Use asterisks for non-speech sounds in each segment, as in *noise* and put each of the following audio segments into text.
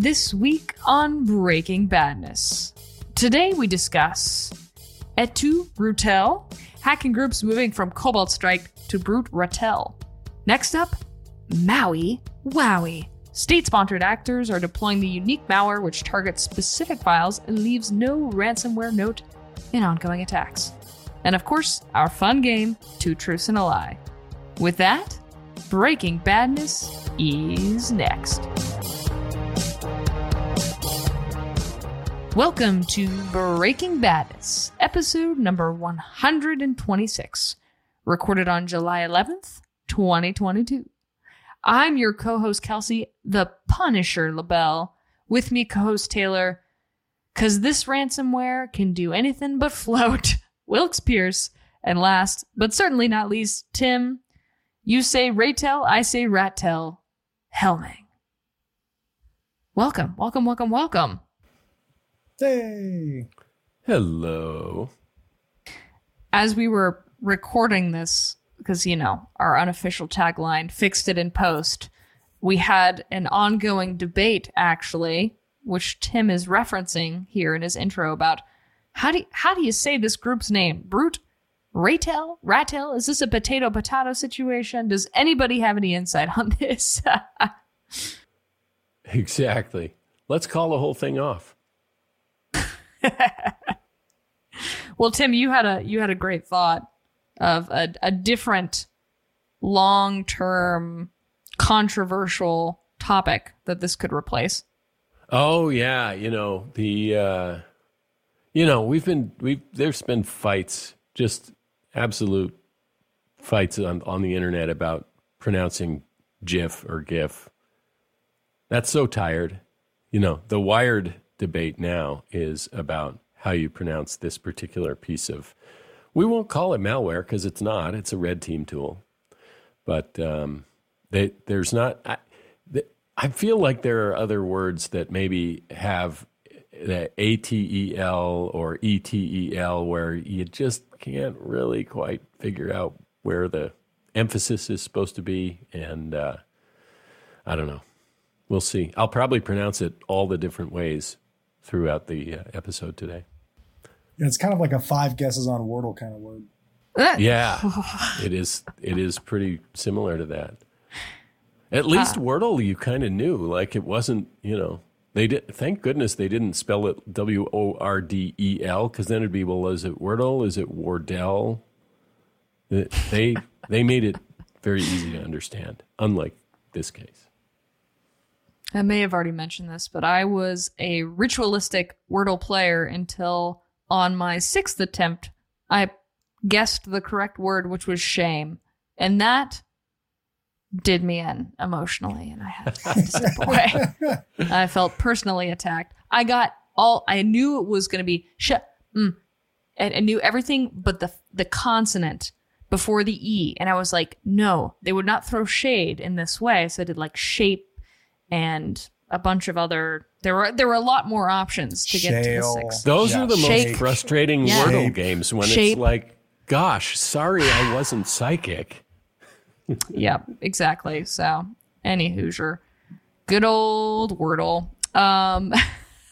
This week on Breaking Badness. Today we discuss Etu Brutel, hacking groups moving from Cobalt Strike to Brute Ratel. Next up, Maui Wowie. State sponsored actors are deploying the unique malware which targets specific files and leaves no ransomware note in ongoing attacks. And of course, our fun game, Two Truths and a Lie. With that, Breaking Badness is next. Welcome to Breaking Badness, episode number 126, recorded on July 11th, 2022. I'm your co host, Kelsey, the Punisher LaBelle. With me, co host Taylor, because this ransomware can do anything but float. *laughs* Wilkes Pierce. And last, but certainly not least, Tim. You say Raytel, I say Rattel. Helming. Welcome, welcome, welcome, welcome. Hey. Hello. As we were recording this, because, you know, our unofficial tagline, fixed it in post, we had an ongoing debate, actually, which Tim is referencing here in his intro about how do you, how do you say this group's name? Brute? Raytel? Ratel? Is this a potato potato situation? Does anybody have any insight on *laughs* this? exactly. Let's call the whole thing off. *laughs* well, Tim, you had a you had a great thought of a, a different long term controversial topic that this could replace. Oh yeah, you know the uh, you know we've been we've there's been fights, just absolute fights on on the internet about pronouncing GIF or GIF. That's so tired. You know the Wired debate now is about how you pronounce this particular piece of. We won't call it malware because it's not. It's a red team tool, but um, they, there's not. I, they, I feel like there are other words that maybe have the ATEL or ETEL where you just can't really quite figure out where the emphasis is supposed to be, and uh, I don't know. We'll see. I'll probably pronounce it all the different ways throughout the uh, episode today. Yeah, it's kind of like a five guesses on Wordle kind of word. yeah, *laughs* it is. It is pretty similar to that. At least uh, Wordle, you kind of knew, like it wasn't. You know, they did. Thank goodness they didn't spell it W O R D E L, because then it'd be well, is it Wordle? Is it Wardell? They they made it very easy to understand, unlike this case. I may have already mentioned this, but I was a ritualistic Wordle player until on my sixth attempt, I guessed the correct word, which was shame. And that did me in emotionally, and I had to step away. *laughs* I felt personally attacked. I got all, I knew it was going to be sh, mm, and I knew everything but the, the consonant before the E. And I was like, no, they would not throw shade in this way. So I did like shape and a bunch of other there were there were a lot more options to get to the six. Those yeah. are the Shape. most frustrating yeah. Wordle Shape. games when Shape. it's like, gosh, sorry I wasn't psychic. *laughs* yep, exactly. So any Hoosier. Good old Wordle. Um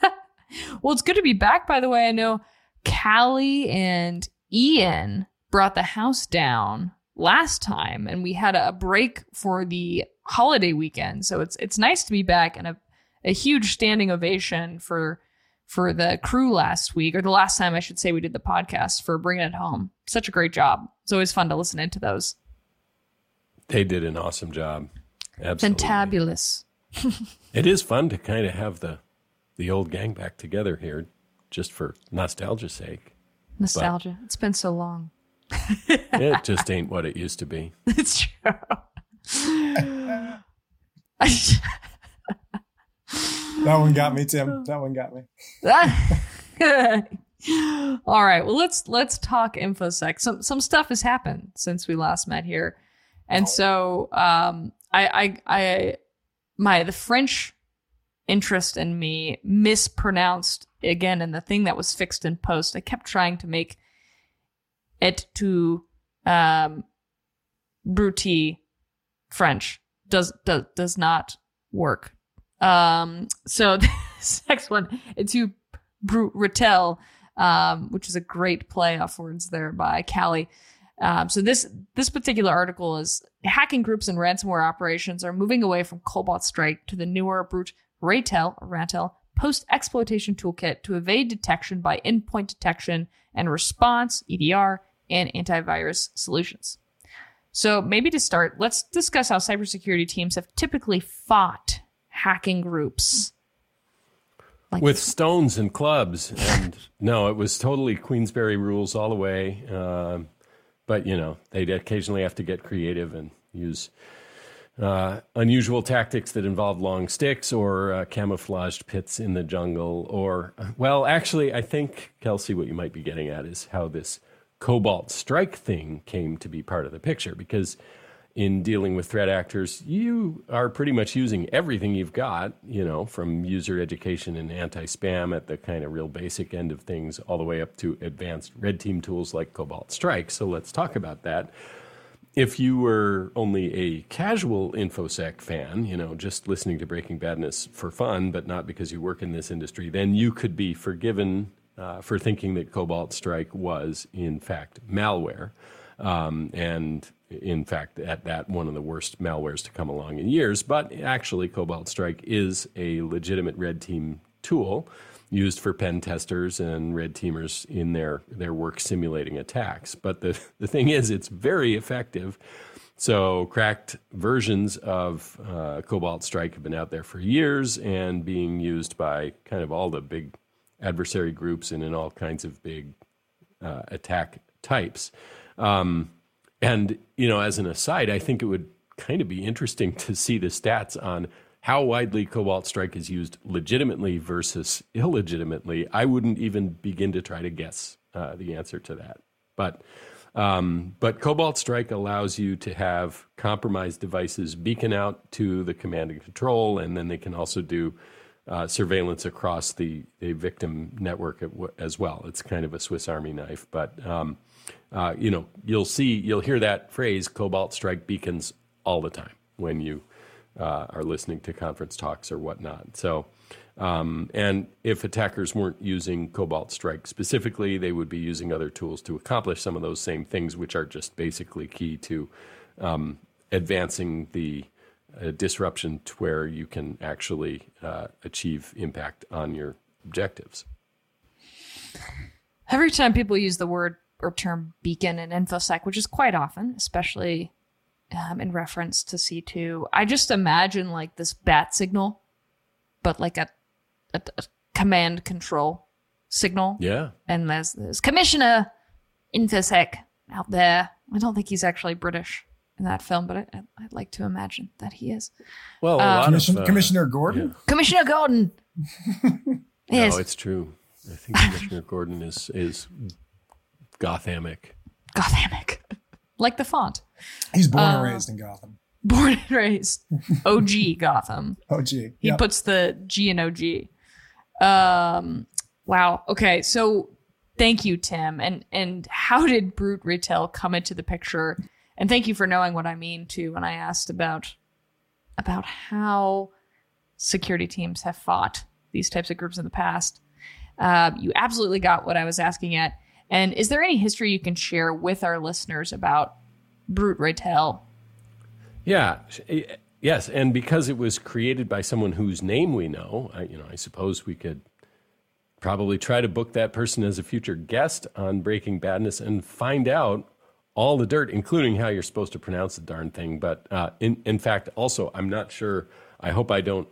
*laughs* well it's good to be back by the way. I know Callie and Ian brought the house down last time and we had a break for the holiday weekend. So it's it's nice to be back and a, a huge standing ovation for for the crew last week or the last time I should say we did the podcast for bringing it home. Such a great job. It's always fun to listen into those. They did an awesome job. Absolutely. Fantabulous. *laughs* it is fun to kind of have the the old gang back together here just for nostalgia's sake. Nostalgia. But it's been so long. *laughs* it just ain't what it used to be. It's true *laughs* that one got me, Tim. That one got me. *laughs* All right. Well, let's let's talk infosec. Some some stuff has happened since we last met here, and oh. so um, I I I my the French interest in me mispronounced again in the thing that was fixed in post. I kept trying to make it to um, Bruti French does does does not work. Um, so *laughs* this next one, it's you, Brute um, which is a great play off words there by Callie. Um, so this this particular article is hacking groups and ransomware operations are moving away from Cobalt Strike to the newer Brute Ratel Ratel post exploitation toolkit to evade detection by endpoint detection and response EDR and antivirus solutions. So maybe to start, let's discuss how cybersecurity teams have typically fought hacking groups. Like With stones and clubs, and *laughs* no, it was totally Queensberry rules all the way. Uh, but you know, they'd occasionally have to get creative and use uh, unusual tactics that involve long sticks or uh, camouflaged pits in the jungle. Or, well, actually, I think Kelsey, what you might be getting at is how this Cobalt Strike thing came to be part of the picture because in dealing with threat actors, you are pretty much using everything you've got, you know, from user education and anti spam at the kind of real basic end of things, all the way up to advanced red team tools like Cobalt Strike. So let's talk about that. If you were only a casual InfoSec fan, you know, just listening to Breaking Badness for fun, but not because you work in this industry, then you could be forgiven uh, for thinking that Cobalt Strike was, in fact, malware. Um, and in fact, at that one of the worst malwares to come along in years. But actually, Cobalt Strike is a legitimate red team tool used for pen testers and red teamers in their, their work simulating attacks. But the, *laughs* the thing is, it's very effective. So, cracked versions of uh, Cobalt Strike have been out there for years and being used by kind of all the big adversary groups and in all kinds of big uh, attack types. Um, and, you know, as an aside, I think it would kind of be interesting to see the stats on how widely Cobalt Strike is used legitimately versus illegitimately. I wouldn't even begin to try to guess uh, the answer to that. But um, but Cobalt Strike allows you to have compromised devices beacon out to the command and control, and then they can also do uh, surveillance across the, the victim network as well. It's kind of a Swiss Army knife, but um, uh, you know, you'll see, you'll hear that phrase, cobalt strike beacons, all the time when you uh, are listening to conference talks or whatnot. So, um, and if attackers weren't using Cobalt Strike specifically, they would be using other tools to accomplish some of those same things, which are just basically key to um, advancing the uh, disruption to where you can actually uh, achieve impact on your objectives. Every time people use the word or term beacon in infosec, which is quite often, especially um, in reference to C2. I just imagine like this bat signal, but like a, a, a command control signal. Yeah. And there's, there's Commissioner Infosec out there. I don't think he's actually British in that film, but I, would like to imagine that he is. Well, um, Commissioner, uh, Commissioner Gordon. Yeah. Commissioner Gordon. *laughs* yes. No, it's true. I think Commissioner Gordon is is Gothamic. Gothamic. *laughs* like the font. He's born uh, and raised in Gotham. Born and raised. OG Gotham. *laughs* OG. He puts the G in OG. Um wow. Okay, so thank you, Tim. And and how did Brute Ratel come into the picture? And thank you for knowing what I mean too when I asked about about how security teams have fought these types of groups in the past. Uh, you absolutely got what I was asking at. And is there any history you can share with our listeners about Brute Ratel? Yeah, yes, and because it was created by someone whose name we know, I, you know, I suppose we could probably try to book that person as a future guest on Breaking Badness and find out all the dirt, including how you're supposed to pronounce the darn thing. But uh, in in fact, also, I'm not sure. I hope I don't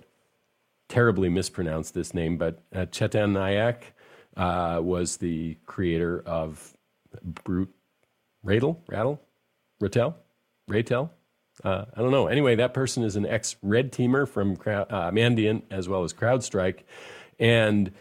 terribly mispronounce this name, but uh, Chetan Nayak uh, was the creator of Brute Radel, Rattle, Ratel, Raytel. Uh, I don't know. Anyway, that person is an ex red teamer from uh, Mandiant as well as CrowdStrike and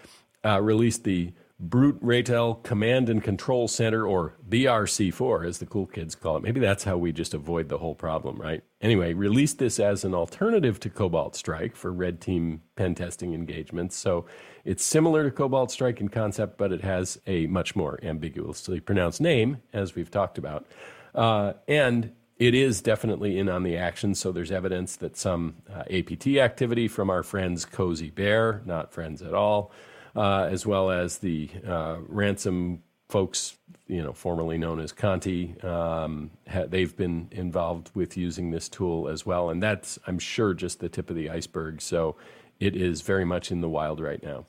uh, released the Brute Ratel Command and Control Center, or BRC4, as the cool kids call it. Maybe that's how we just avoid the whole problem, right? Anyway, released this as an alternative to Cobalt Strike for red team pen testing engagements. So it's similar to Cobalt Strike in concept, but it has a much more ambiguously pronounced name, as we've talked about. Uh, and it is definitely in on the action. So there's evidence that some uh, APT activity from our friends Cozy Bear, not friends at all, as well as the uh, ransom folks, you know, formerly known as Conti, um, ha- they've been involved with using this tool as well. And that's, I'm sure, just the tip of the iceberg. So it is very much in the wild right now.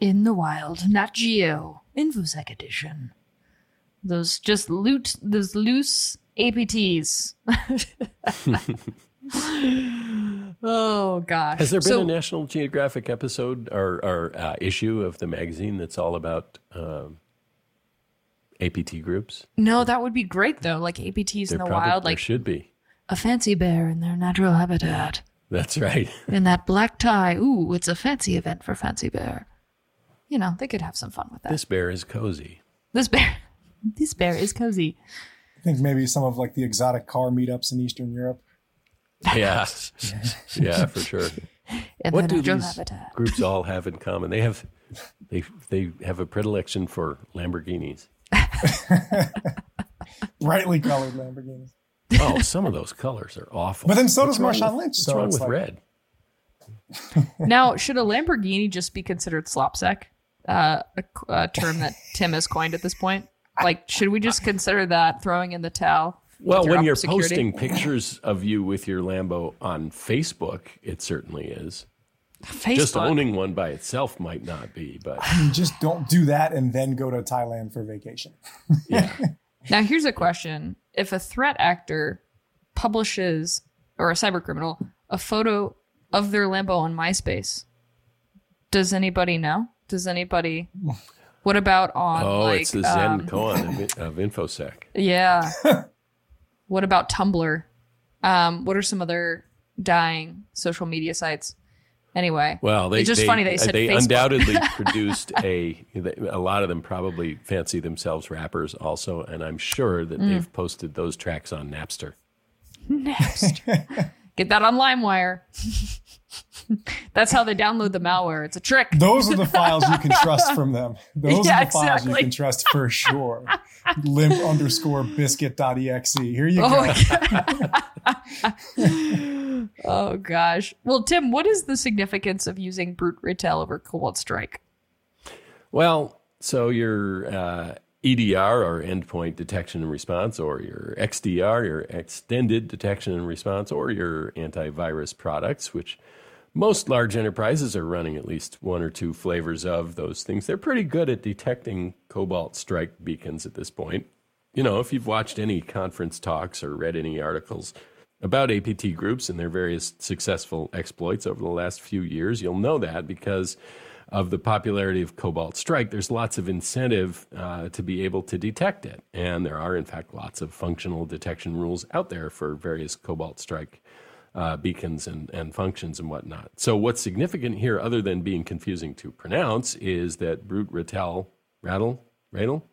In the wild, Nat Geo, InfoSec edition. Those just loot, those loose APTs. *laughs* *laughs* oh gosh! Has there been So- a National Geographic episode or, or uh, issue of the magazine that's all about um, APT groups? No, that would be great though. Like APTs There in the probably wild, there like should be. a fancy bear in their natural habitat. That's right. *laughs* In that black tie. Ooh, it's a fancy event for fancy bear. You know, they could have some fun with that. This bear is cozy. This bear, *laughs* this bear is cozy. I think maybe some of like the exotic car meetups in Eastern Europe. *laughs* Yeah, yeah, for sure. In What do natural these habitat. groups all have in common? They have they they have a predilection for Lamborghinis. *laughs* Brightly colored Lamborghinis. Oh, some of those colors are awful. But then so What's does wrong Marshawn Lynch. What's so wrong with like- red? Now, should a Lamborghini just be considered slopsec? Uh, a, a term that Tim has coined at this point. Like, should we just consider that throwing in the towel? Well, when you're security? posting pictures of you with your Lambo on Facebook, it certainly is. Facebook. Just owning one by itself might not be, but *laughs* You just don't do that and then go to Thailand for vacation. *laughs* yeah. Now, here's a question: If a threat actor publishes or a cyber criminal a photo of their Lambo on MySpace, does anybody know? Does anybody? What about on Oh, like it's the Zen um, koan of, *laughs* of InfoSec. Yeah. What about Tumblr? Um, what are some other dying social media sites? Anyway, Well, they, it's just they, funny they said they Facebook. undoubtedly *laughs* produced a. A lot of them probably fancy themselves rappers, also, and I'm sure Mm. that they've posted those tracks on Napster. *laughs* Next. Get that on LimeWire. *laughs* That's how they download the malware. It's a trick. Those are the *laughs* files you can trust from them. Those Yeah, are the files you can trust for sure. *laughs* Limp underscore biscuit.exe. Here you Oh, go. Oh gosh. Well, Tim, what is the significance of using brute ratel over Cobalt Strike? Well, so your uh, EDR or endpoint detection and response, or your XDR, your extended detection and response, or your antivirus products, which most large enterprises are running at least one or two flavors of those things. They're pretty good at detecting Cobalt Strike beacons at this point. You know, if you've watched any conference talks or read any articles about APT groups and their various successful exploits over the last few years, you'll know that because of the popularity of Cobalt Strike, there's lots of incentive uh, to be able to detect it. And there are, in fact, lots of functional detection rules out there for various Cobalt Strike uh, beacons and, and functions and whatnot. So, what's significant here, other than being confusing to pronounce, is that Brute Rattel, Rattle, Rattle,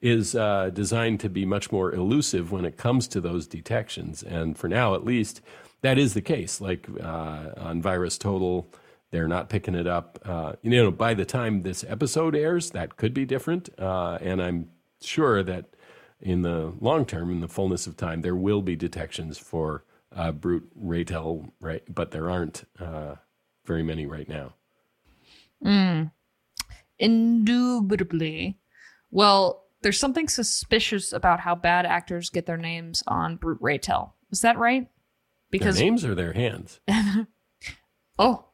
is uh, designed to be much more elusive when it comes to those detections. And for now, at least, that is the case. Like uh, on VirusTotal, they're not picking it up. Uh, you know, by the time this episode airs, that could be different. Uh, and I'm sure that in the long term, in the fullness of time, there will be detections for uh, brute ratel, right? But there aren't uh, very many right now. Indubitably. Well, there's something suspicious about how bad actors get their names on brute ratel. Is that right? Their Because names or their hands? *laughs* oh,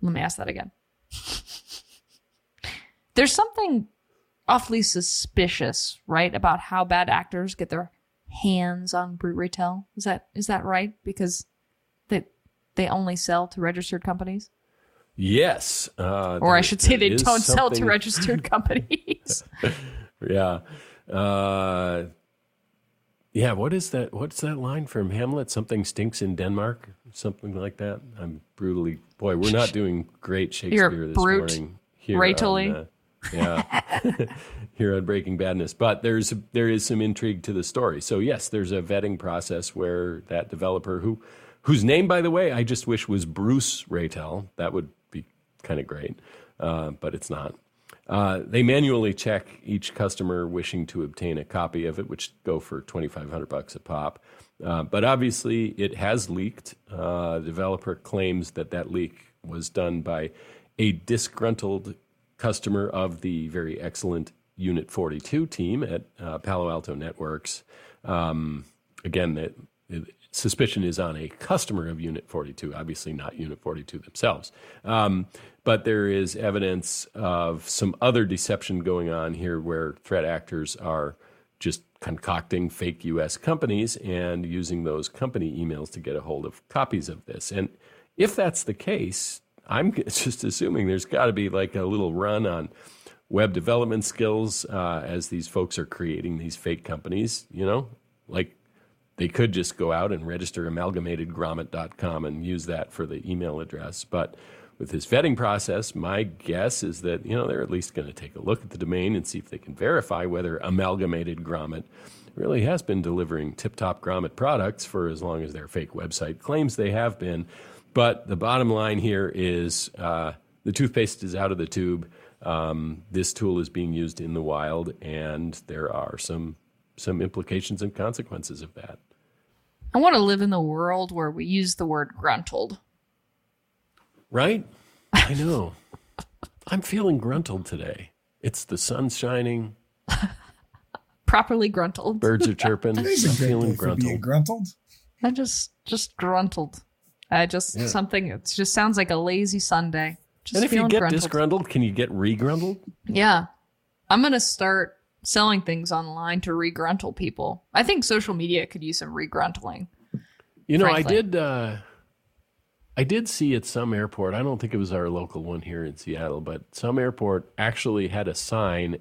let me ask that again. there's something awfully suspicious, right, about how bad actors get their hands on brute ratel. Is that is that right? Because they they only sell to registered companies, Yes. Uh, or I should say they don't sell to registered *laughs* companies. Yeah. Uh, yeah. What is that? What's that line from Hamlet? Something stinks in Denmark. Something like that. I'm brutally. Boy, we're not doing great *laughs* Shakespeare this brute morning. Here on, uh, yeah. *laughs* here on Breaking Badness, but there's there is some intrigue to the story. So yes, there's a vetting process where that developer who whose name, by the way, I just wish was Bruce Raytel. That would be kind of great, uh, but it's not. Uh, they manually check each customer wishing to obtain a copy of it, which go for twenty five hundred bucks a pop. Uh, but obviously, it has leaked. Uh, developer claims that that leak was done by a disgruntled customer of the very excellent Unit 42 team at uh, Palo Alto Networks. Um, again, that suspicion is on a customer of Unit 42, obviously not Unit 42 themselves. Um, but there is evidence of some other deception going on here where threat actors are just concocting fake US companies and using those company emails to get a hold of copies of this. And if that's the case, I'm *laughs* just assuming there's got to be like a little run on web development skills uh, as these folks are creating these fake companies. You know, like they could just go out and register amalgamatedgrommet.com and use that for the email address. But with this vetting process, my guess is that you know they're at least going to take a look at the domain and see if they can verify whether Amalgamated Grommet really has been delivering tip-top grommet products for as long as their fake website claims they have been. But the bottom line here is uh, the toothpaste is out of the tube. Um, this tool is being used in the wild, and there are some some implications and consequences of that. I want to live in the world where we use the word gruntled. Right? I know. I'm feeling gruntled today. It's the sun shining. Properly gruntled. Birds are chirping. I'm feeling gruntled. gruntled. I just just gruntled. I just yeah. something. It just sounds like a lazy Sunday. Just and if you get gruntled. disgruntled, can you get regruntled? Yeah, I'm gonna start selling things online to regruntle people. I think social media could use some regruntling. You know, frankly. I did. Uh, I did see at some airport. I don't think it was our local one here in Seattle, but some airport actually had a sign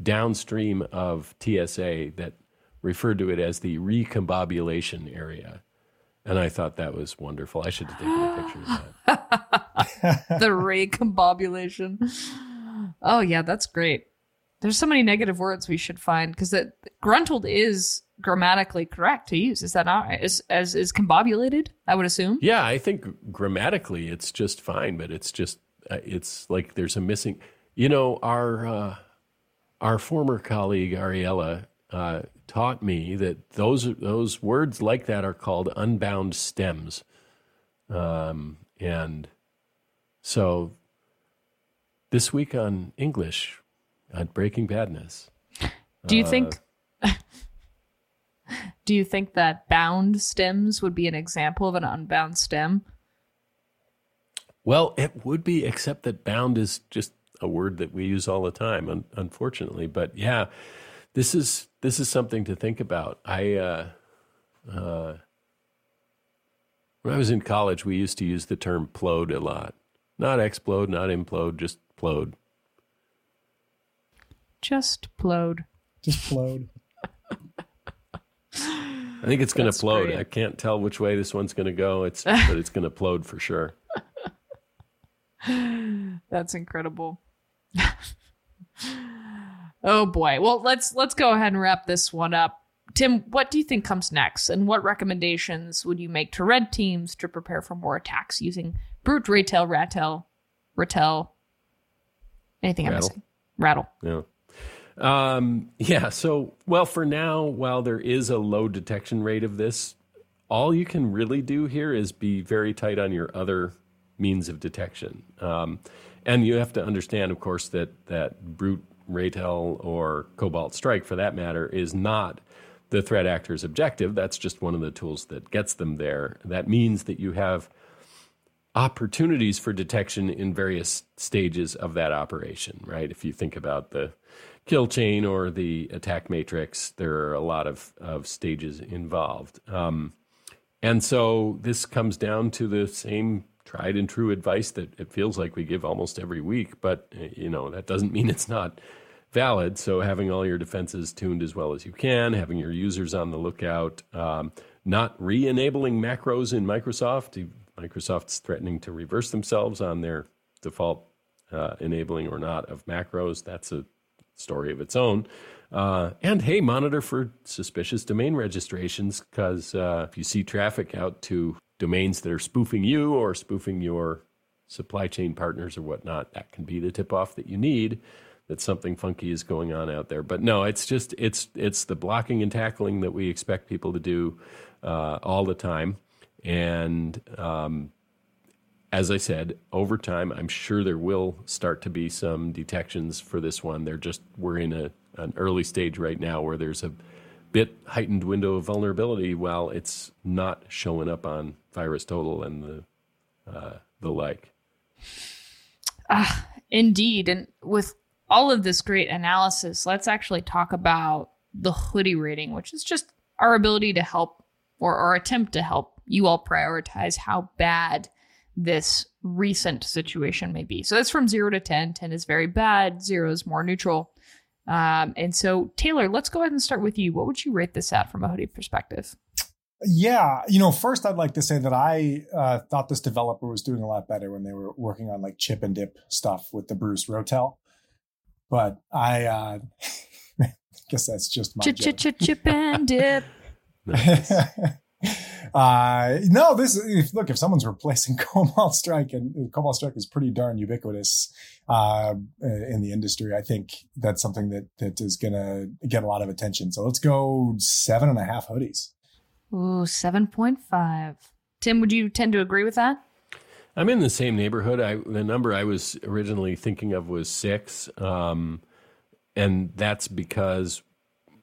downstream of TSA that referred to it as the recombobulation area. And I thought that was wonderful. I should have taken a picture of that. *laughs* the recombobulation. Oh yeah, that's great. There's so many negative words we should find because that gruntled is grammatically correct to use. Is that not is as is combobulated? I would assume. Yeah, I think grammatically it's just fine, but it's just uh, it's like there's a missing. You know, our uh, our former colleague Ariella uh, taught me that those those words like that are called unbound stems, um, and so this week on English at Breaking Badness. Do you uh, think? *laughs* do you think that bound stems would be an example of an unbound stem? Well, it would be, except that bound is just a word that we use all the time, un- unfortunately. But yeah, this is this is something to think about. I uh, uh, when I was in college, we used to use the term "plode" a lot. Not explode, not implode, just plode. Just plode. Just plode. I think it's going to plode. Great. I can't tell which way this one's going to go. It's *laughs* but it's going to plode for sure. That's incredible. *laughs* oh boy. Well, let's let's go ahead and wrap this one up. Tim, what do you think comes next, and what recommendations would you make to red teams to prepare for more attacks using brute, retail ratel, ratel, anything rattle. I'm missing? Rattle. Yeah. Um, yeah. So, well, for now, while there is a low detection rate of this, all you can really do here is be very tight on your other means of detection. Um, and you have to understand, of course, that that brute Raytel or Cobalt Strike, for that matter, is not the threat actor's objective. That's just one of the tools that gets them there. That means that you have opportunities for detection in various stages of that operation, right? If you think about the kill chain or the attack matrix. There are a lot of, of stages involved. Um, and so this comes down to the same tried and true advice that it feels like we give almost every week, but you know, that doesn't mean it's not valid. So having all your defenses tuned as well as you can, having your users on the lookout, um, not re-enabling macros in Microsoft. Microsoft's threatening to reverse themselves on their default uh, enabling or not of macros. That's a story of its own. Uh, and hey, monitor for suspicious domain registrations because uh, if you see traffic out to domains that are spoofing you or spoofing your supply chain partners or whatnot, that can be the tip off that you need that something funky is going on out there. But no, it's just it's it's the blocking and tackling that we expect people to do. uh, all the time. And um, as I said, over time, I'm sure there will start to be some detections for this one. They're just we're in a, an early stage right now where there's a bit heightened window of vulnerability while it's not showing up on VirusTotal and the uh, the like. Ah, indeed. And with all of this great analysis, let's actually talk about the hoodie rating, which is just our ability to help or our attempt to help you all prioritize how bad this recent situation may be. So that's from zero to 10. 10 is very bad, zero is more neutral. Um, and so, Taylor, let's go ahead and start with you. What would you rate this at from a hoodie perspective? Yeah, you know, first I'd like to say that I uh, thought this developer was doing a lot better when they were working on like chip and dip stuff with the Bruce Rotel. But I uh, *laughs* guess that's just my chip, chip, chip, chip and *laughs* dip. *laughs* uh, no, this if, look if someone's replacing *laughs* Cobalt Strike and Cobalt Strike is pretty darn ubiquitous uh, in the industry. I think that's something that that is going to get a lot of attention. So let's go seven and a half hoodies. Ooh, 7.5. Tim, would you tend to agree with that? I'm in the same neighborhood. I, the number I was originally thinking of was six. Um, and that's because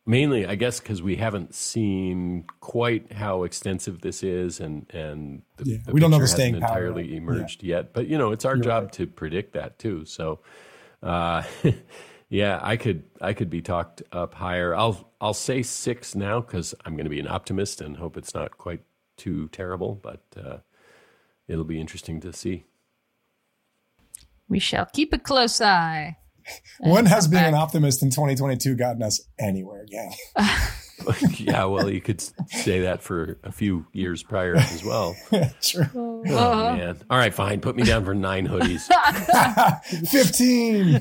mainly, I guess, because we haven't seen quite how extensive this is, and and the, yeah, the we don't know the staying entirely power. emerged yeah. yet. But you know, it's our You're job right. to predict that too. So, uh, *laughs* Yeah, I could I could be talked up higher. I'll I'll say six now because I'm going to be an optimist and hope it's not quite too terrible, but uh, it'll be interesting to see. We shall keep a close eye. *laughs* when has being back. an optimist in 2022 gotten us anywhere, gang? *laughs* *laughs* yeah, well, you could say that for a few years prior as well. True. Oh, uh-huh. man. All right, fine. Put me down for nine hoodies. 15.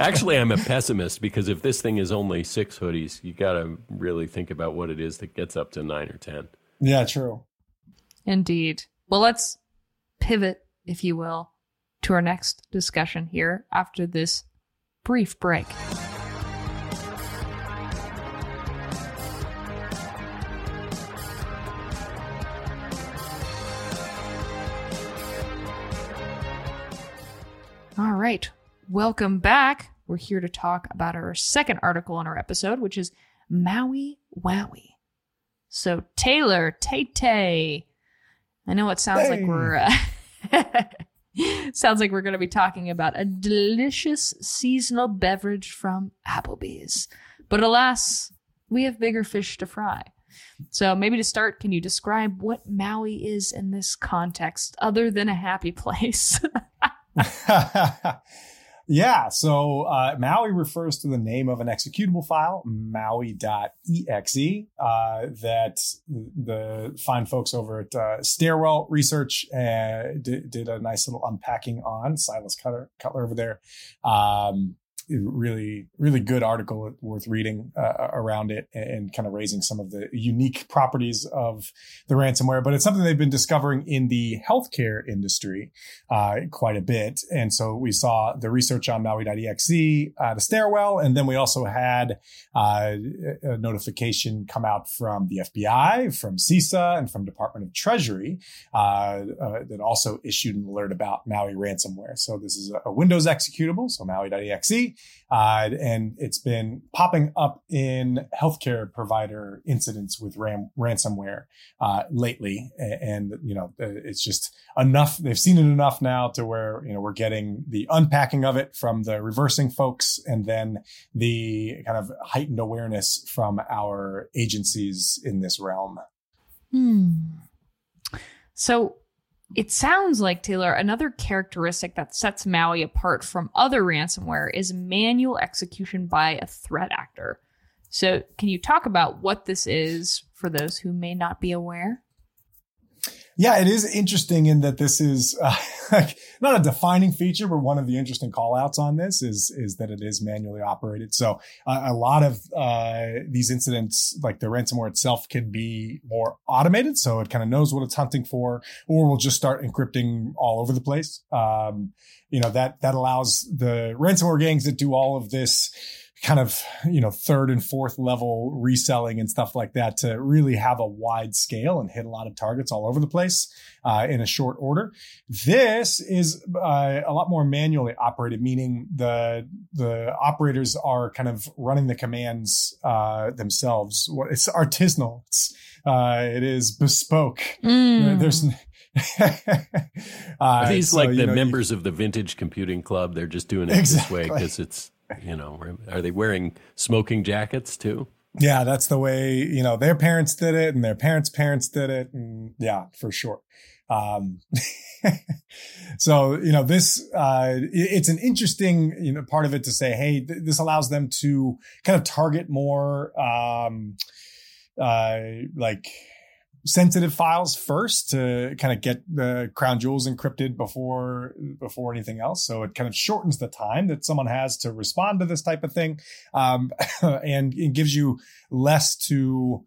Actually, I'm a pessimist because if this thing is only six hoodies, you got to really think about what it is that gets up to nine or 10. Yeah, true. Indeed. Well, let's pivot, if you will, to our next discussion here after this brief break. All right. Welcome back. We're here to talk about our second article in our episode, which is Maui Wowie. So, Taylor, Tay Tay. I know it sounds hey. like we're. Uh, *laughs* *laughs* sounds like we're going to be talking about a delicious seasonal beverage from Applebee's. But alas, we have bigger fish to fry. So, maybe to start, can you describe what Maui is in this context other than a happy place? *laughs* *laughs* yeah. So uh, Maui refers to the name of an executable file, maui.exe, uh, that the fine folks over at uh, Stairwell Research uh, did, did, a nice little unpacking on. Silas Cutler, Cutler over there. Um, really really good article worth reading uh, around it and kind of raising some of the unique properties of the ransomware. But it's something they've been discovering in the healthcare industry uh, quite a bit. And so we saw the research on maui.exe uh, the stairwell and then we also had uh, a notification come out from the fbi from cisa and from department of treasury uh, uh, that also issued an alert about maui ransomware. So this is a windows executable so maui.exe uh, and it's been popping up in healthcare provider incidents with ram- ransomware uh, lately. And, you know, it's just enough. They've seen it enough now to where, you know, we're getting the unpacking of it from the reversing folks and then the kind of heightened awareness from our agencies in this realm. Hmm. So it sounds like, Taylor, another characteristic that sets Maui apart from other ransomware is manual execution by a threat actor. So, can you talk about what this is for those who may not be aware? Yeah, it is interesting in that this is uh, *laughs* not a defining feature, but one of the interesting callouts on this is, is that it is manually operated. So uh, a lot of uh, these incidents, like the ransomware itself can be more automated. So it kind of knows what it's hunting for, or will just start encrypting all over the place. Um, you know, that, that allows the ransomware gangs that do all of this kind of you know third and fourth level reselling and stuff like that to really have a wide scale and hit a lot of targets all over the place uh, in a short order. This is uh, a lot more manually operated, meaning the the operators are kind of running the commands uh, themselves. What it's artisanal. It's uh, it is bespoke. Mm. There's Are *laughs* uh, these so, like you the know, you- members of the Vintage Computing Club? They're just doing it this way because it's you know. Are they wearing smoking jackets too? Yeah, that's the way, you know, their parents did it and their parents' parents did it. And yeah, for sure. Um, *laughs* so, you know, this, uh, it's an interesting, you know, part of it to say, Hey, th- this allows them to kind of target more, um, uh, like sensitive files first to kind of get the crown jewels encrypted before, before anything else. So it kind of shortens the time that someone has to respond to this type of thing. Um, *laughs* and it gives you less to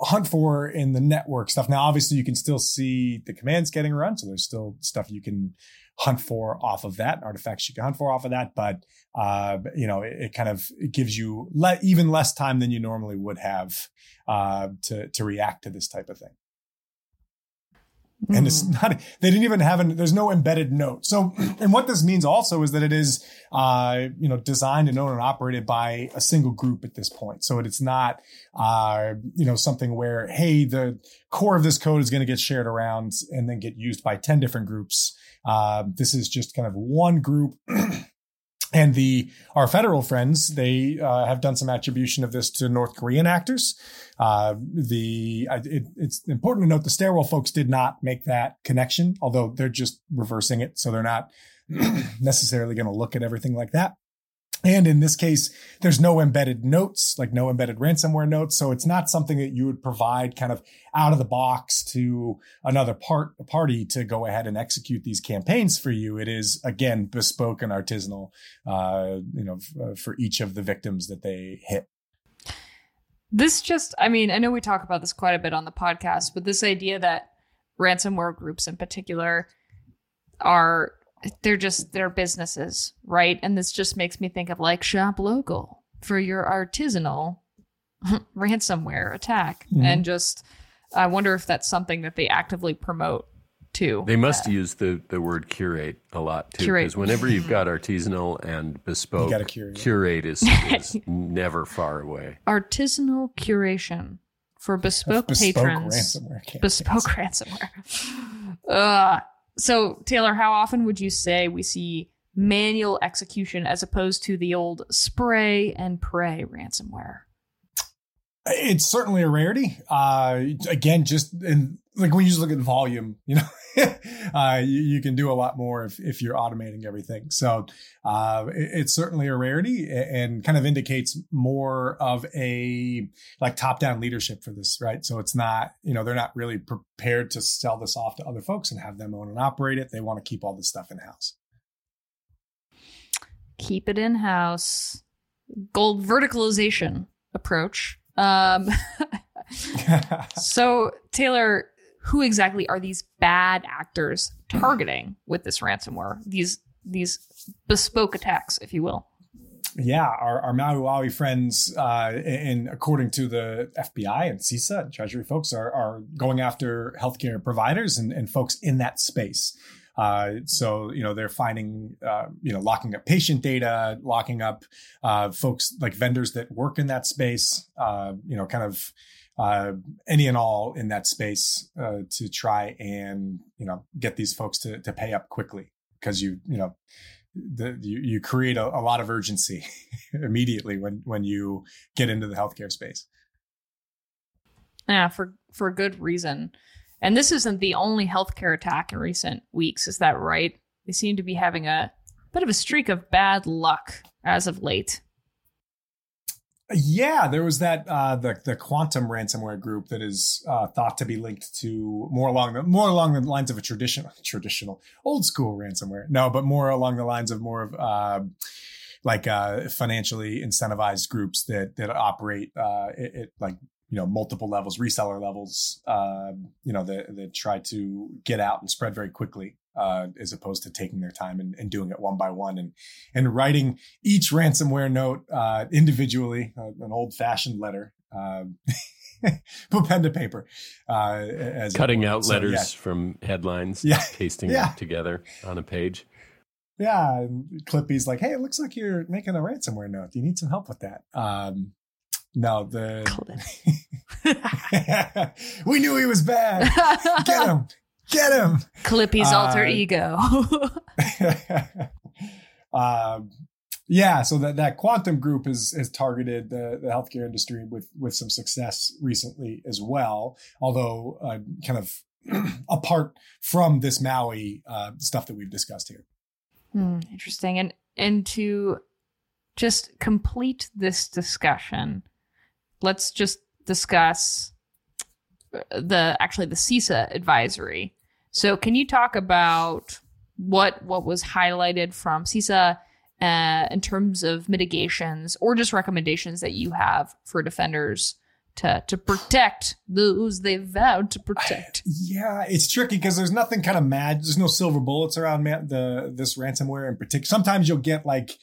hunt for in the network stuff. Now, obviously, you can still see the commands getting run, so there's still stuff you can hunt for off of that, artifacts you can hunt for off of that. But uh, you know, it, it kind of it gives you le- even less time than you normally would have uh, to to react to this type of thing and it's Mm. not they didn't even have an there's no embedded note so *clears throat* and what this means also is that it is uh you know designed and owned and operated by a single group at this point so it's not uh you know something where hey the core of this code is going to get shared around and then get used by 10 different groups uh, this is just kind of one group *clears throat* and the our federal friends they uh, have done some attribution of this to North Korean actors. Uh, the it, it's important to note the stairwell folks did not make that connection, although they're just reversing it, so they're not *clears throat* necessarily going to look at everything like that. And in this case, there's no embedded notes, like no embedded ransomware notes. So it's not something that you would provide kind of out of the box to another part party to go ahead and execute these campaigns for you. It is again bespoke and artisanal, uh, you know, f- uh, for each of the victims that they hit. This just, I mean, I know we talk about this quite a bit on the podcast, but this idea that ransomware groups in particular are, they're just, they're businesses, right? And this just makes me think of like shop local for your artisanal *laughs* ransomware attack. Mhm. And just, I wonder if that's something that they actively promote too. They must use the, the word curate a lot too, because whenever you've got artisanal and bespoke, curate. curate is, *laughs* is never far away. Artisanal curation for bespoke, *laughs* Bespoke patrons. ransomware bespoke ransomware. Uh, so, Taylor, how often would you say we see manual execution as opposed to the old spray and pray ransomware? It's certainly a rarity. Uh, again, just in like when you just look at volume, *laughs* you know, uh, you, you can do a lot more if, if you're automating everything. So, uh, it- it's certainly a rarity and kind of indicates more of a like top down leadership for this, right? So it's not, you know, they're not really prepared to sell this off to other folks and have them own and operate it. They want to keep all this stuff in house. Keep it in house. Gold verticalization approach. Um, *laughs* *laughs* so, Taylor, who exactly are these bad actors targeting with this ransomware? These these bespoke attacks, if you will. yeah, our, our Maui Wowie friends, uh, and according to the FBI and CISA and Treasury folks, are, are going after healthcare providers and, and folks in that space. Uh, so you know they're finding, uh, you know, locking up patient data, locking up uh, folks like vendors that work in that space. Uh, you know, kind of uh, any and all in that space uh, to try and you know get these folks to to pay up quickly because you you know the, you, you create a, a lot of urgency *laughs* immediately when when you get into the healthcare space. Yeah, for for good reason. And this isn't the only healthcare attack in recent weeks, is that right? They seem to be having a bit of a streak of bad luck as of late. Yeah, there was that uh, the the quantum ransomware group that is uh, thought to be linked to more along the more along the lines of a traditional *laughs* traditional old school ransomware. No, but more along the lines of more of uh, like uh, financially incentivized groups that that operate uh, it, it like you know multiple levels, reseller levels, uh, you know that that try to get out and spread very quickly. Uh, as opposed to taking their time and, and, doing it one by one and and writing each ransomware note uh, individually, uh, an old fashioned letter, um, *laughs* put pen to paper. Uh, as Cutting out so, letters yeah. from headlines, yeah. *laughs* pasting yeah. them together on a page. Yeah, and Clippy's like, "Hey, it looks like you're making a ransomware note. Do you need some help with that?" Um, no, the *laughs* we knew he was bad. Get him, get him. Clippy's uh, alter ego. *laughs* *laughs* um, yeah, so that, that quantum group has has targeted the, the healthcare industry with with some success recently as well. Although uh, kind of *clears throat* apart from this Maui uh, stuff that we've discussed here. Hmm, interesting, and and to just complete this discussion, let's just discuss the actually the CISA advisory. So, can you talk about what what was highlighted from CISA? uh, in terms of mitigations or just recommendations that you have for defenders to to protect those they vowed to protect. *sighs* Yeah, it's tricky because there's nothing kind of mad. There's no silver bullets around the this ransomware in particular. Sometimes you'll get like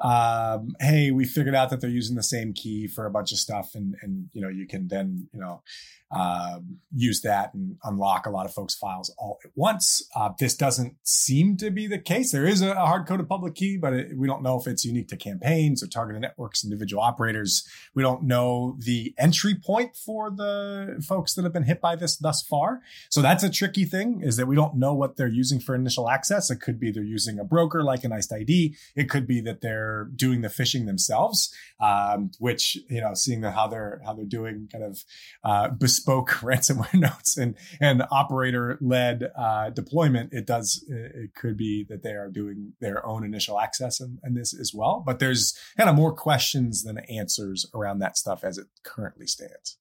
um, hey, we figured out that they're using the same key for a bunch of stuff, and and you know you can then you know um, use that and unlock a lot of folks' files all at once. Uh, this doesn't seem to be the case. There is a, a hard coded public key, but it, we don't know if it's unique to campaigns or targeted networks, individual operators. We don't know the entry point for the folks that have been hit by this thus far. So that's a tricky thing is that we don't know what they're using for initial access. It could be they're using a broker like an IcedID. It could be that they're doing the phishing themselves, um, which, you know, seeing the, how they're, how they're doing kind of, uh, bespoke *laughs* ransomware *laughs* notes and and operator led uh, deployment, it does it could be that they are doing their own initial access in, in this as well. But there's kind of more questions than answers around that stuff as it currently stands.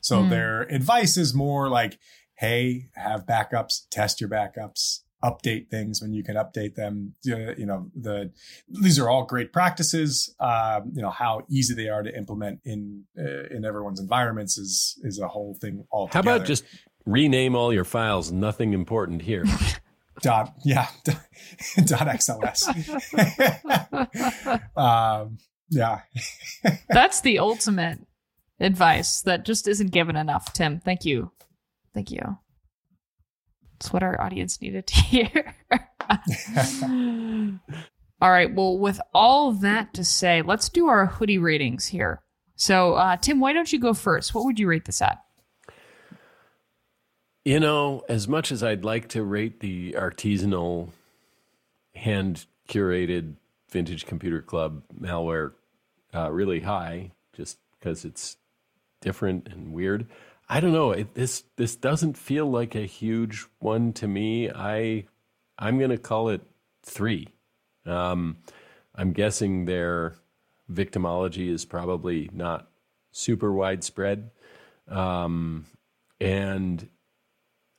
So mm. their advice is more like, hey, have backups, test your backups, update things when you can update them. You know, the these are all great practices. Um, you know how easy they are to implement in uh, in everyone's environments is is a whole thing all. How about just rename all your files? Nothing important here. *laughs* dot yeah *laughs* dot xls. *laughs* um, yeah, that's the ultimate advice that just isn't given enough. Tim, thank you, thank you. It's what our audience needed to *laughs* hear. *laughs* all right. Well, with all that to say, let's do our hoodie ratings here. So, uh, Tim, why don't you go first? What would you rate this at? You know, as much as I'd like to rate the artisanal, hand curated vintage computer club malware uh, really high, just because it's different and weird. I don't know. It, this this doesn't feel like a huge one to me. I I'm going to call it three. Um, I'm guessing their victimology is probably not super widespread, um, and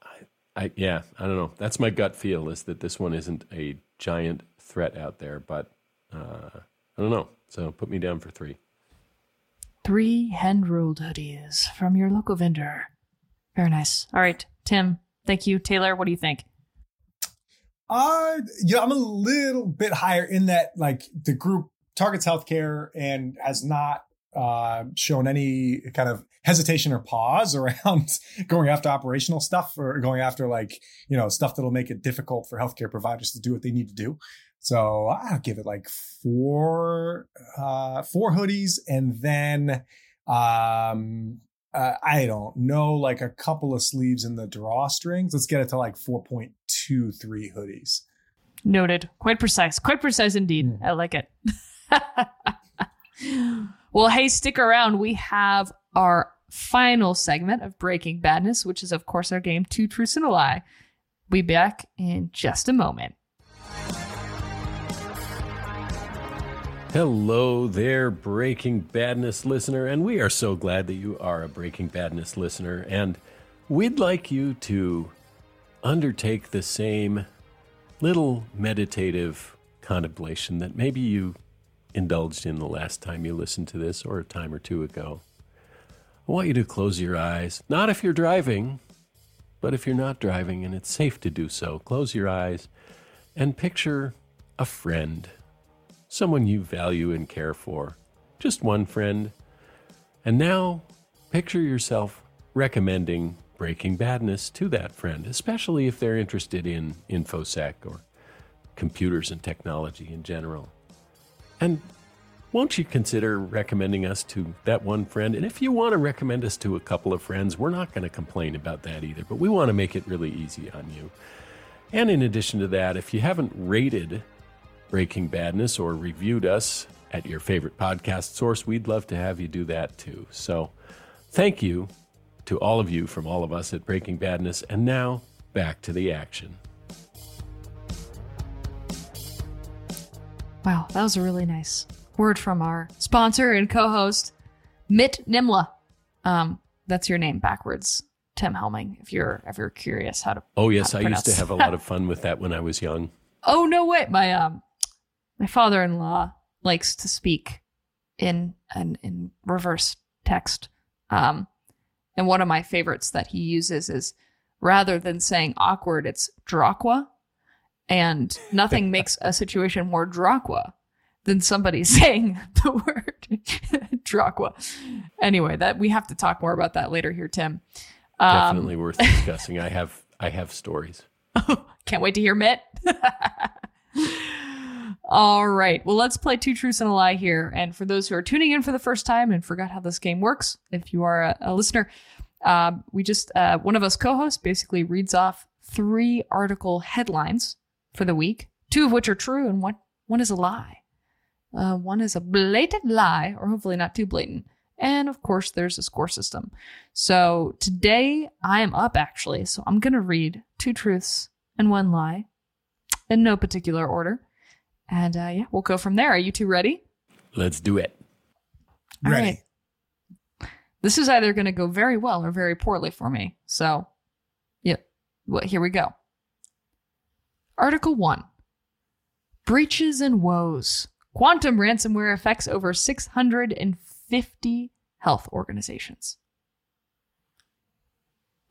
I, I yeah I don't know. That's my gut feel is that this one isn't a giant threat out there, but uh, I don't know. So put me down for three three hand rolled hoodies from your local vendor. Very nice. All right, Tim, thank you. Taylor, what do you think? Uh, yeah, I'm a little bit higher in that, like, the group targets healthcare and has not uh, shown any kind of hesitation or pause *laughs* around going after operational stuff or going after like you know stuff that'll make it difficult for healthcare providers to do what they need to do so I'll give it like four, uh, four hoodies and then, um, uh, I don't know, like a couple of sleeves in the drawstrings. Let's get it to like 4.23 hoodies. Noted. Quite precise. Quite precise indeed. Mm. I like it. *laughs* well, hey, stick around. We have our final segment of Breaking Badness, which is, of course, our game Two Truths and a Lie. We'll be back in just a moment. Hello there, Breaking Badness listener, and we are so glad that you are a Breaking Badness listener. And we'd like you to undertake the same little meditative contemplation that maybe you indulged in the last time you listened to this or a time or two ago. I want you to close your eyes. Not if you're driving, but if you're not driving and it's safe to do so, close your eyes and picture a friend, someone you value and care for. Just one friend. And now picture yourself recommending Breaking Badness to that friend, especially if they're interested in InfoSec or computers and technology in general. And won't you consider recommending us to that one friend? And if you want to recommend us to a couple of friends, we're not going to complain about that either, but we want to make it really easy on you. And in addition to that, if you haven't rated Breaking Badness or reviewed us at your favorite podcast source, we'd love to have you do that too. So thank you to all of you from all of us at Breaking Badness. And now back to the action. Wow, that was a really nice word from our sponsor and co-host, Mitt Nimla. Um, that's your name backwards, Tim Helming. If you're if you're curious how to. Oh yes, how I used to have a lot of fun with that when I was young. Oh no way! My um, my father-in-law likes to speak in an in reverse text. Um, and one of my favorites that he uses is rather than saying awkward, it's draqua. And nothing *laughs* makes a situation more draqua than somebody *laughs* saying the word *laughs* draqua. Anyway, that we have to talk more about that later here, Tim. Um, Definitely worth discussing. I have I have stories. Can't wait to hear Mitt. All right. Well, let's play Two Truths and a Lie here. And for those who are tuning in for the first time and forgot how this game works, if you are a, a listener, um, we just, uh, one of us co hosts basically reads off three article headlines for the week, two of which are true and one, one is a lie. Uh, one is a blatant lie, or hopefully not too blatant. And of course, there's a score system. So today I am up actually. So I'm going to read two truths and one lie in no particular order. And uh, yeah, we'll go from there. Are you two ready? Let's do it. All Ready. right. This is either going to go very well or very poorly for me. So, yeah, well, here we go. Article 1 Breaches and Woes. Quantum ransomware affects over 650 health organizations.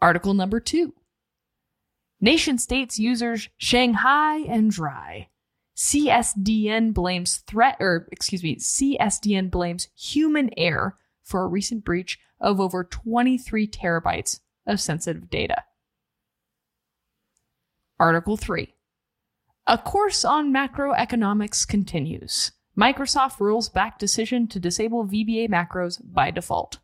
Article number 2 Nation states users Shanghai and dry. CSDN blames threat, or excuse me, CSDN blames human error for a recent breach of over 23 terabytes of sensitive data. Article 3. A course on macroeconomics continues. Microsoft rules back decision to disable VBA macros by default.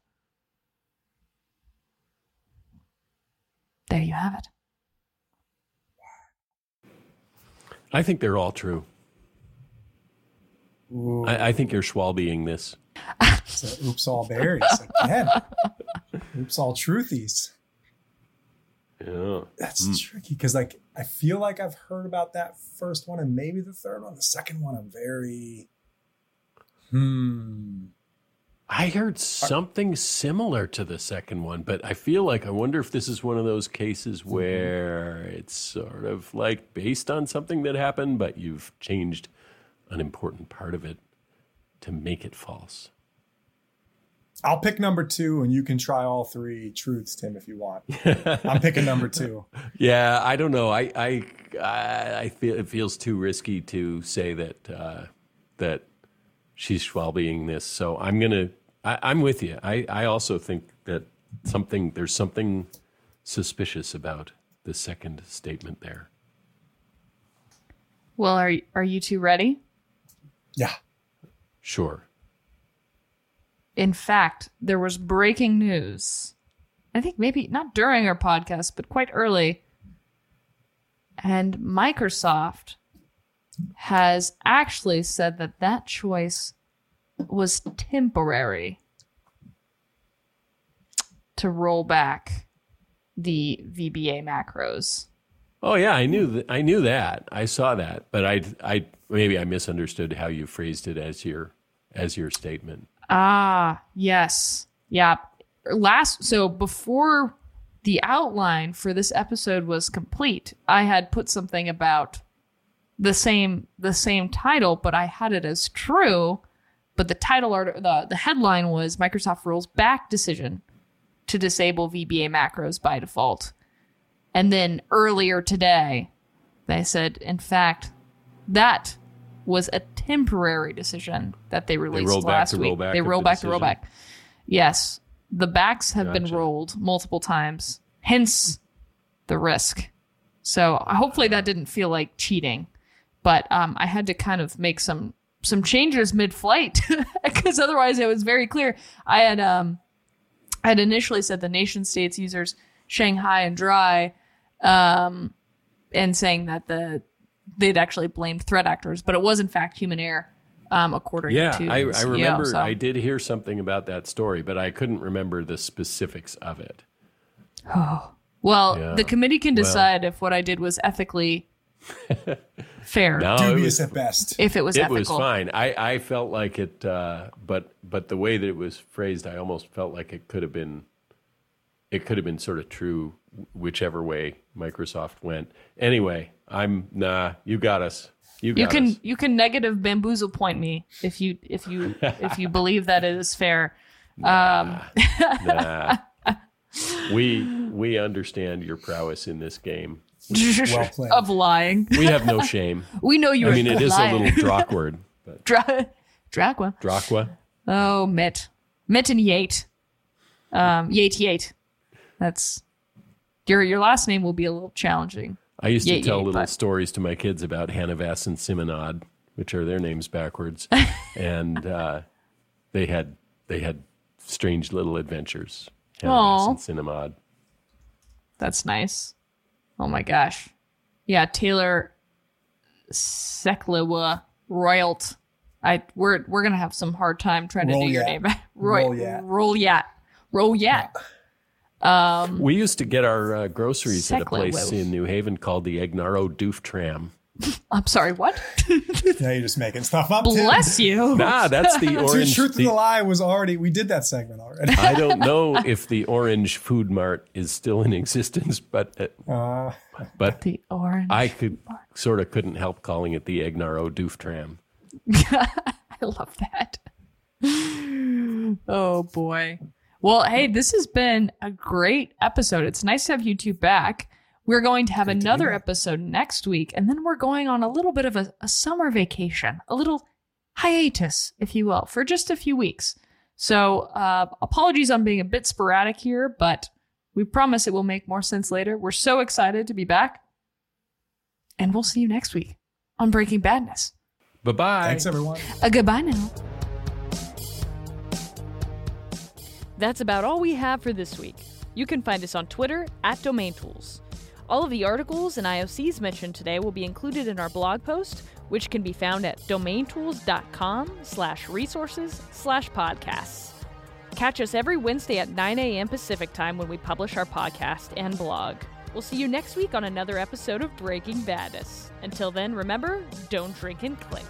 There you have it. I think they're all true. I, I think you're Schwalbeing this. so oops all berries again. *laughs* oops all truthies. Yeah. That's tricky because like I feel like I've heard about that first one and maybe the third one. The second one I'm very hmm. I heard something similar to the second one, but I feel like I wonder if this is one of those cases where it's sort of like based on something that happened, but you've changed an important part of it to make it false. I'll pick number two and you can try all three truths, Tim, if you want. *laughs* I'm picking number two. Yeah, I don't know. I I I I feel it feels too risky to say that uh, that she's Schwalbeing this. So I'm gonna. I, I'm with you. I I also think that something there's something suspicious about the second statement there. Well, are are you two ready? Yeah. Sure. In fact, there was breaking news. I think maybe not during our podcast, but quite early. And Microsoft has actually said that that choice was temporary to roll back the VBA macros. Oh yeah, I knew that. I knew that. I saw that, but I I maybe I misunderstood how you phrased it as your as your statement. Ah, yes. Yeah. Last so before the outline for this episode was complete, I had put something about the same the same title, but I had it as true. But the title art the the headline was Microsoft rules back decision to disable VBA macros by default. And then earlier today, they said, in fact, that was a temporary decision that they released back last the week. they the back the decision? rollback. Yes, the backs have been rolled multiple times, hence the risk. So hopefully that didn't feel like cheating, but um, I had to kind of make some some changes mid-flight *laughs* because otherwise it was very clear. I had um, I had initially said the nation states users Shanghai and dry, um, and saying that the they'd actually blamed threat actors, but it was in fact human error. Um, according Yeah, to I, I remember. so- I did hear something about that story, but I couldn't remember the specifics of it. Oh *sighs* Well, Yeah. the committee can Well. decide if what I did was ethically *laughs* fair. No, Dubious was, at best. If it was it ethical. was fine. I, I felt like it, uh, but but the way that it was phrased, I almost felt like it could have been, it could have been sort of true, whichever way Microsoft went. Anyway, I'm nah. You got us. You got You can us. you can negative bamboozle point me if you if you *laughs* if you believe that it is fair. Um, Nah. *laughs* we we understand your prowess in this game. Well *laughs* played. of lying. We have no shame. *laughs* We know you're I mean, a it is a little Drawkward, *laughs* but Dra- Dracula. Drachwa. Oh, Mitt. Mitt and Yate. Um, Yate Yate. That's your your last name will be a little challenging. I used to tell yeah, little but- stories to my kids about Hannavass and Simonad, which are their names backwards, and uh, they had they had strange little adventures. Hannavass Aw. and Simonad. That's nice. Oh my gosh. Yeah, Taylor Seklewa Royalt. I we're we're gonna have some hard time trying to do your Rolyat. name. *laughs* Roy Rolyat. Rolyat. Rolyat. We used to get our uh, groceries at a place Wolf. in New Haven called the Egnaro Doof Tram. I'm sorry, what? *laughs* Now you're just making stuff up. Tim. Bless you. Nah, that's the *laughs* Dude, orange. truth the- of the lie was already. We did that segment already. I don't *laughs* know if the orange food mart is still in existence, but uh, Uh, but The orange. I could sort of couldn't help calling it the Egnaro Doof Tram. I love that. oh boy. Well, hey, this has been a great episode. It's nice to have you two back. We're going to have Great to be another back. episode next week, and then we're going on a little bit of a, a summer vacation, a little hiatus, if you will, for just a few weeks. So, uh, apologies on being a bit sporadic here, but we promise it will make more sense later. We're so excited to be back, and we'll see you next week on Breaking Badness. Bye bye. thanks, everyone. A goodbye now. That's about all we have for this week. You can find us on Twitter at DomainTools. All of the articles and IOCs mentioned today will be included in our blog post, which can be found at domaintools.com slash resources slash podcasts. Catch us every Wednesday at 9 a.m. Pacific time when we publish our podcast and blog. We'll see you next week on another episode of Breaking Badness. Until then, remember, don't drink and click.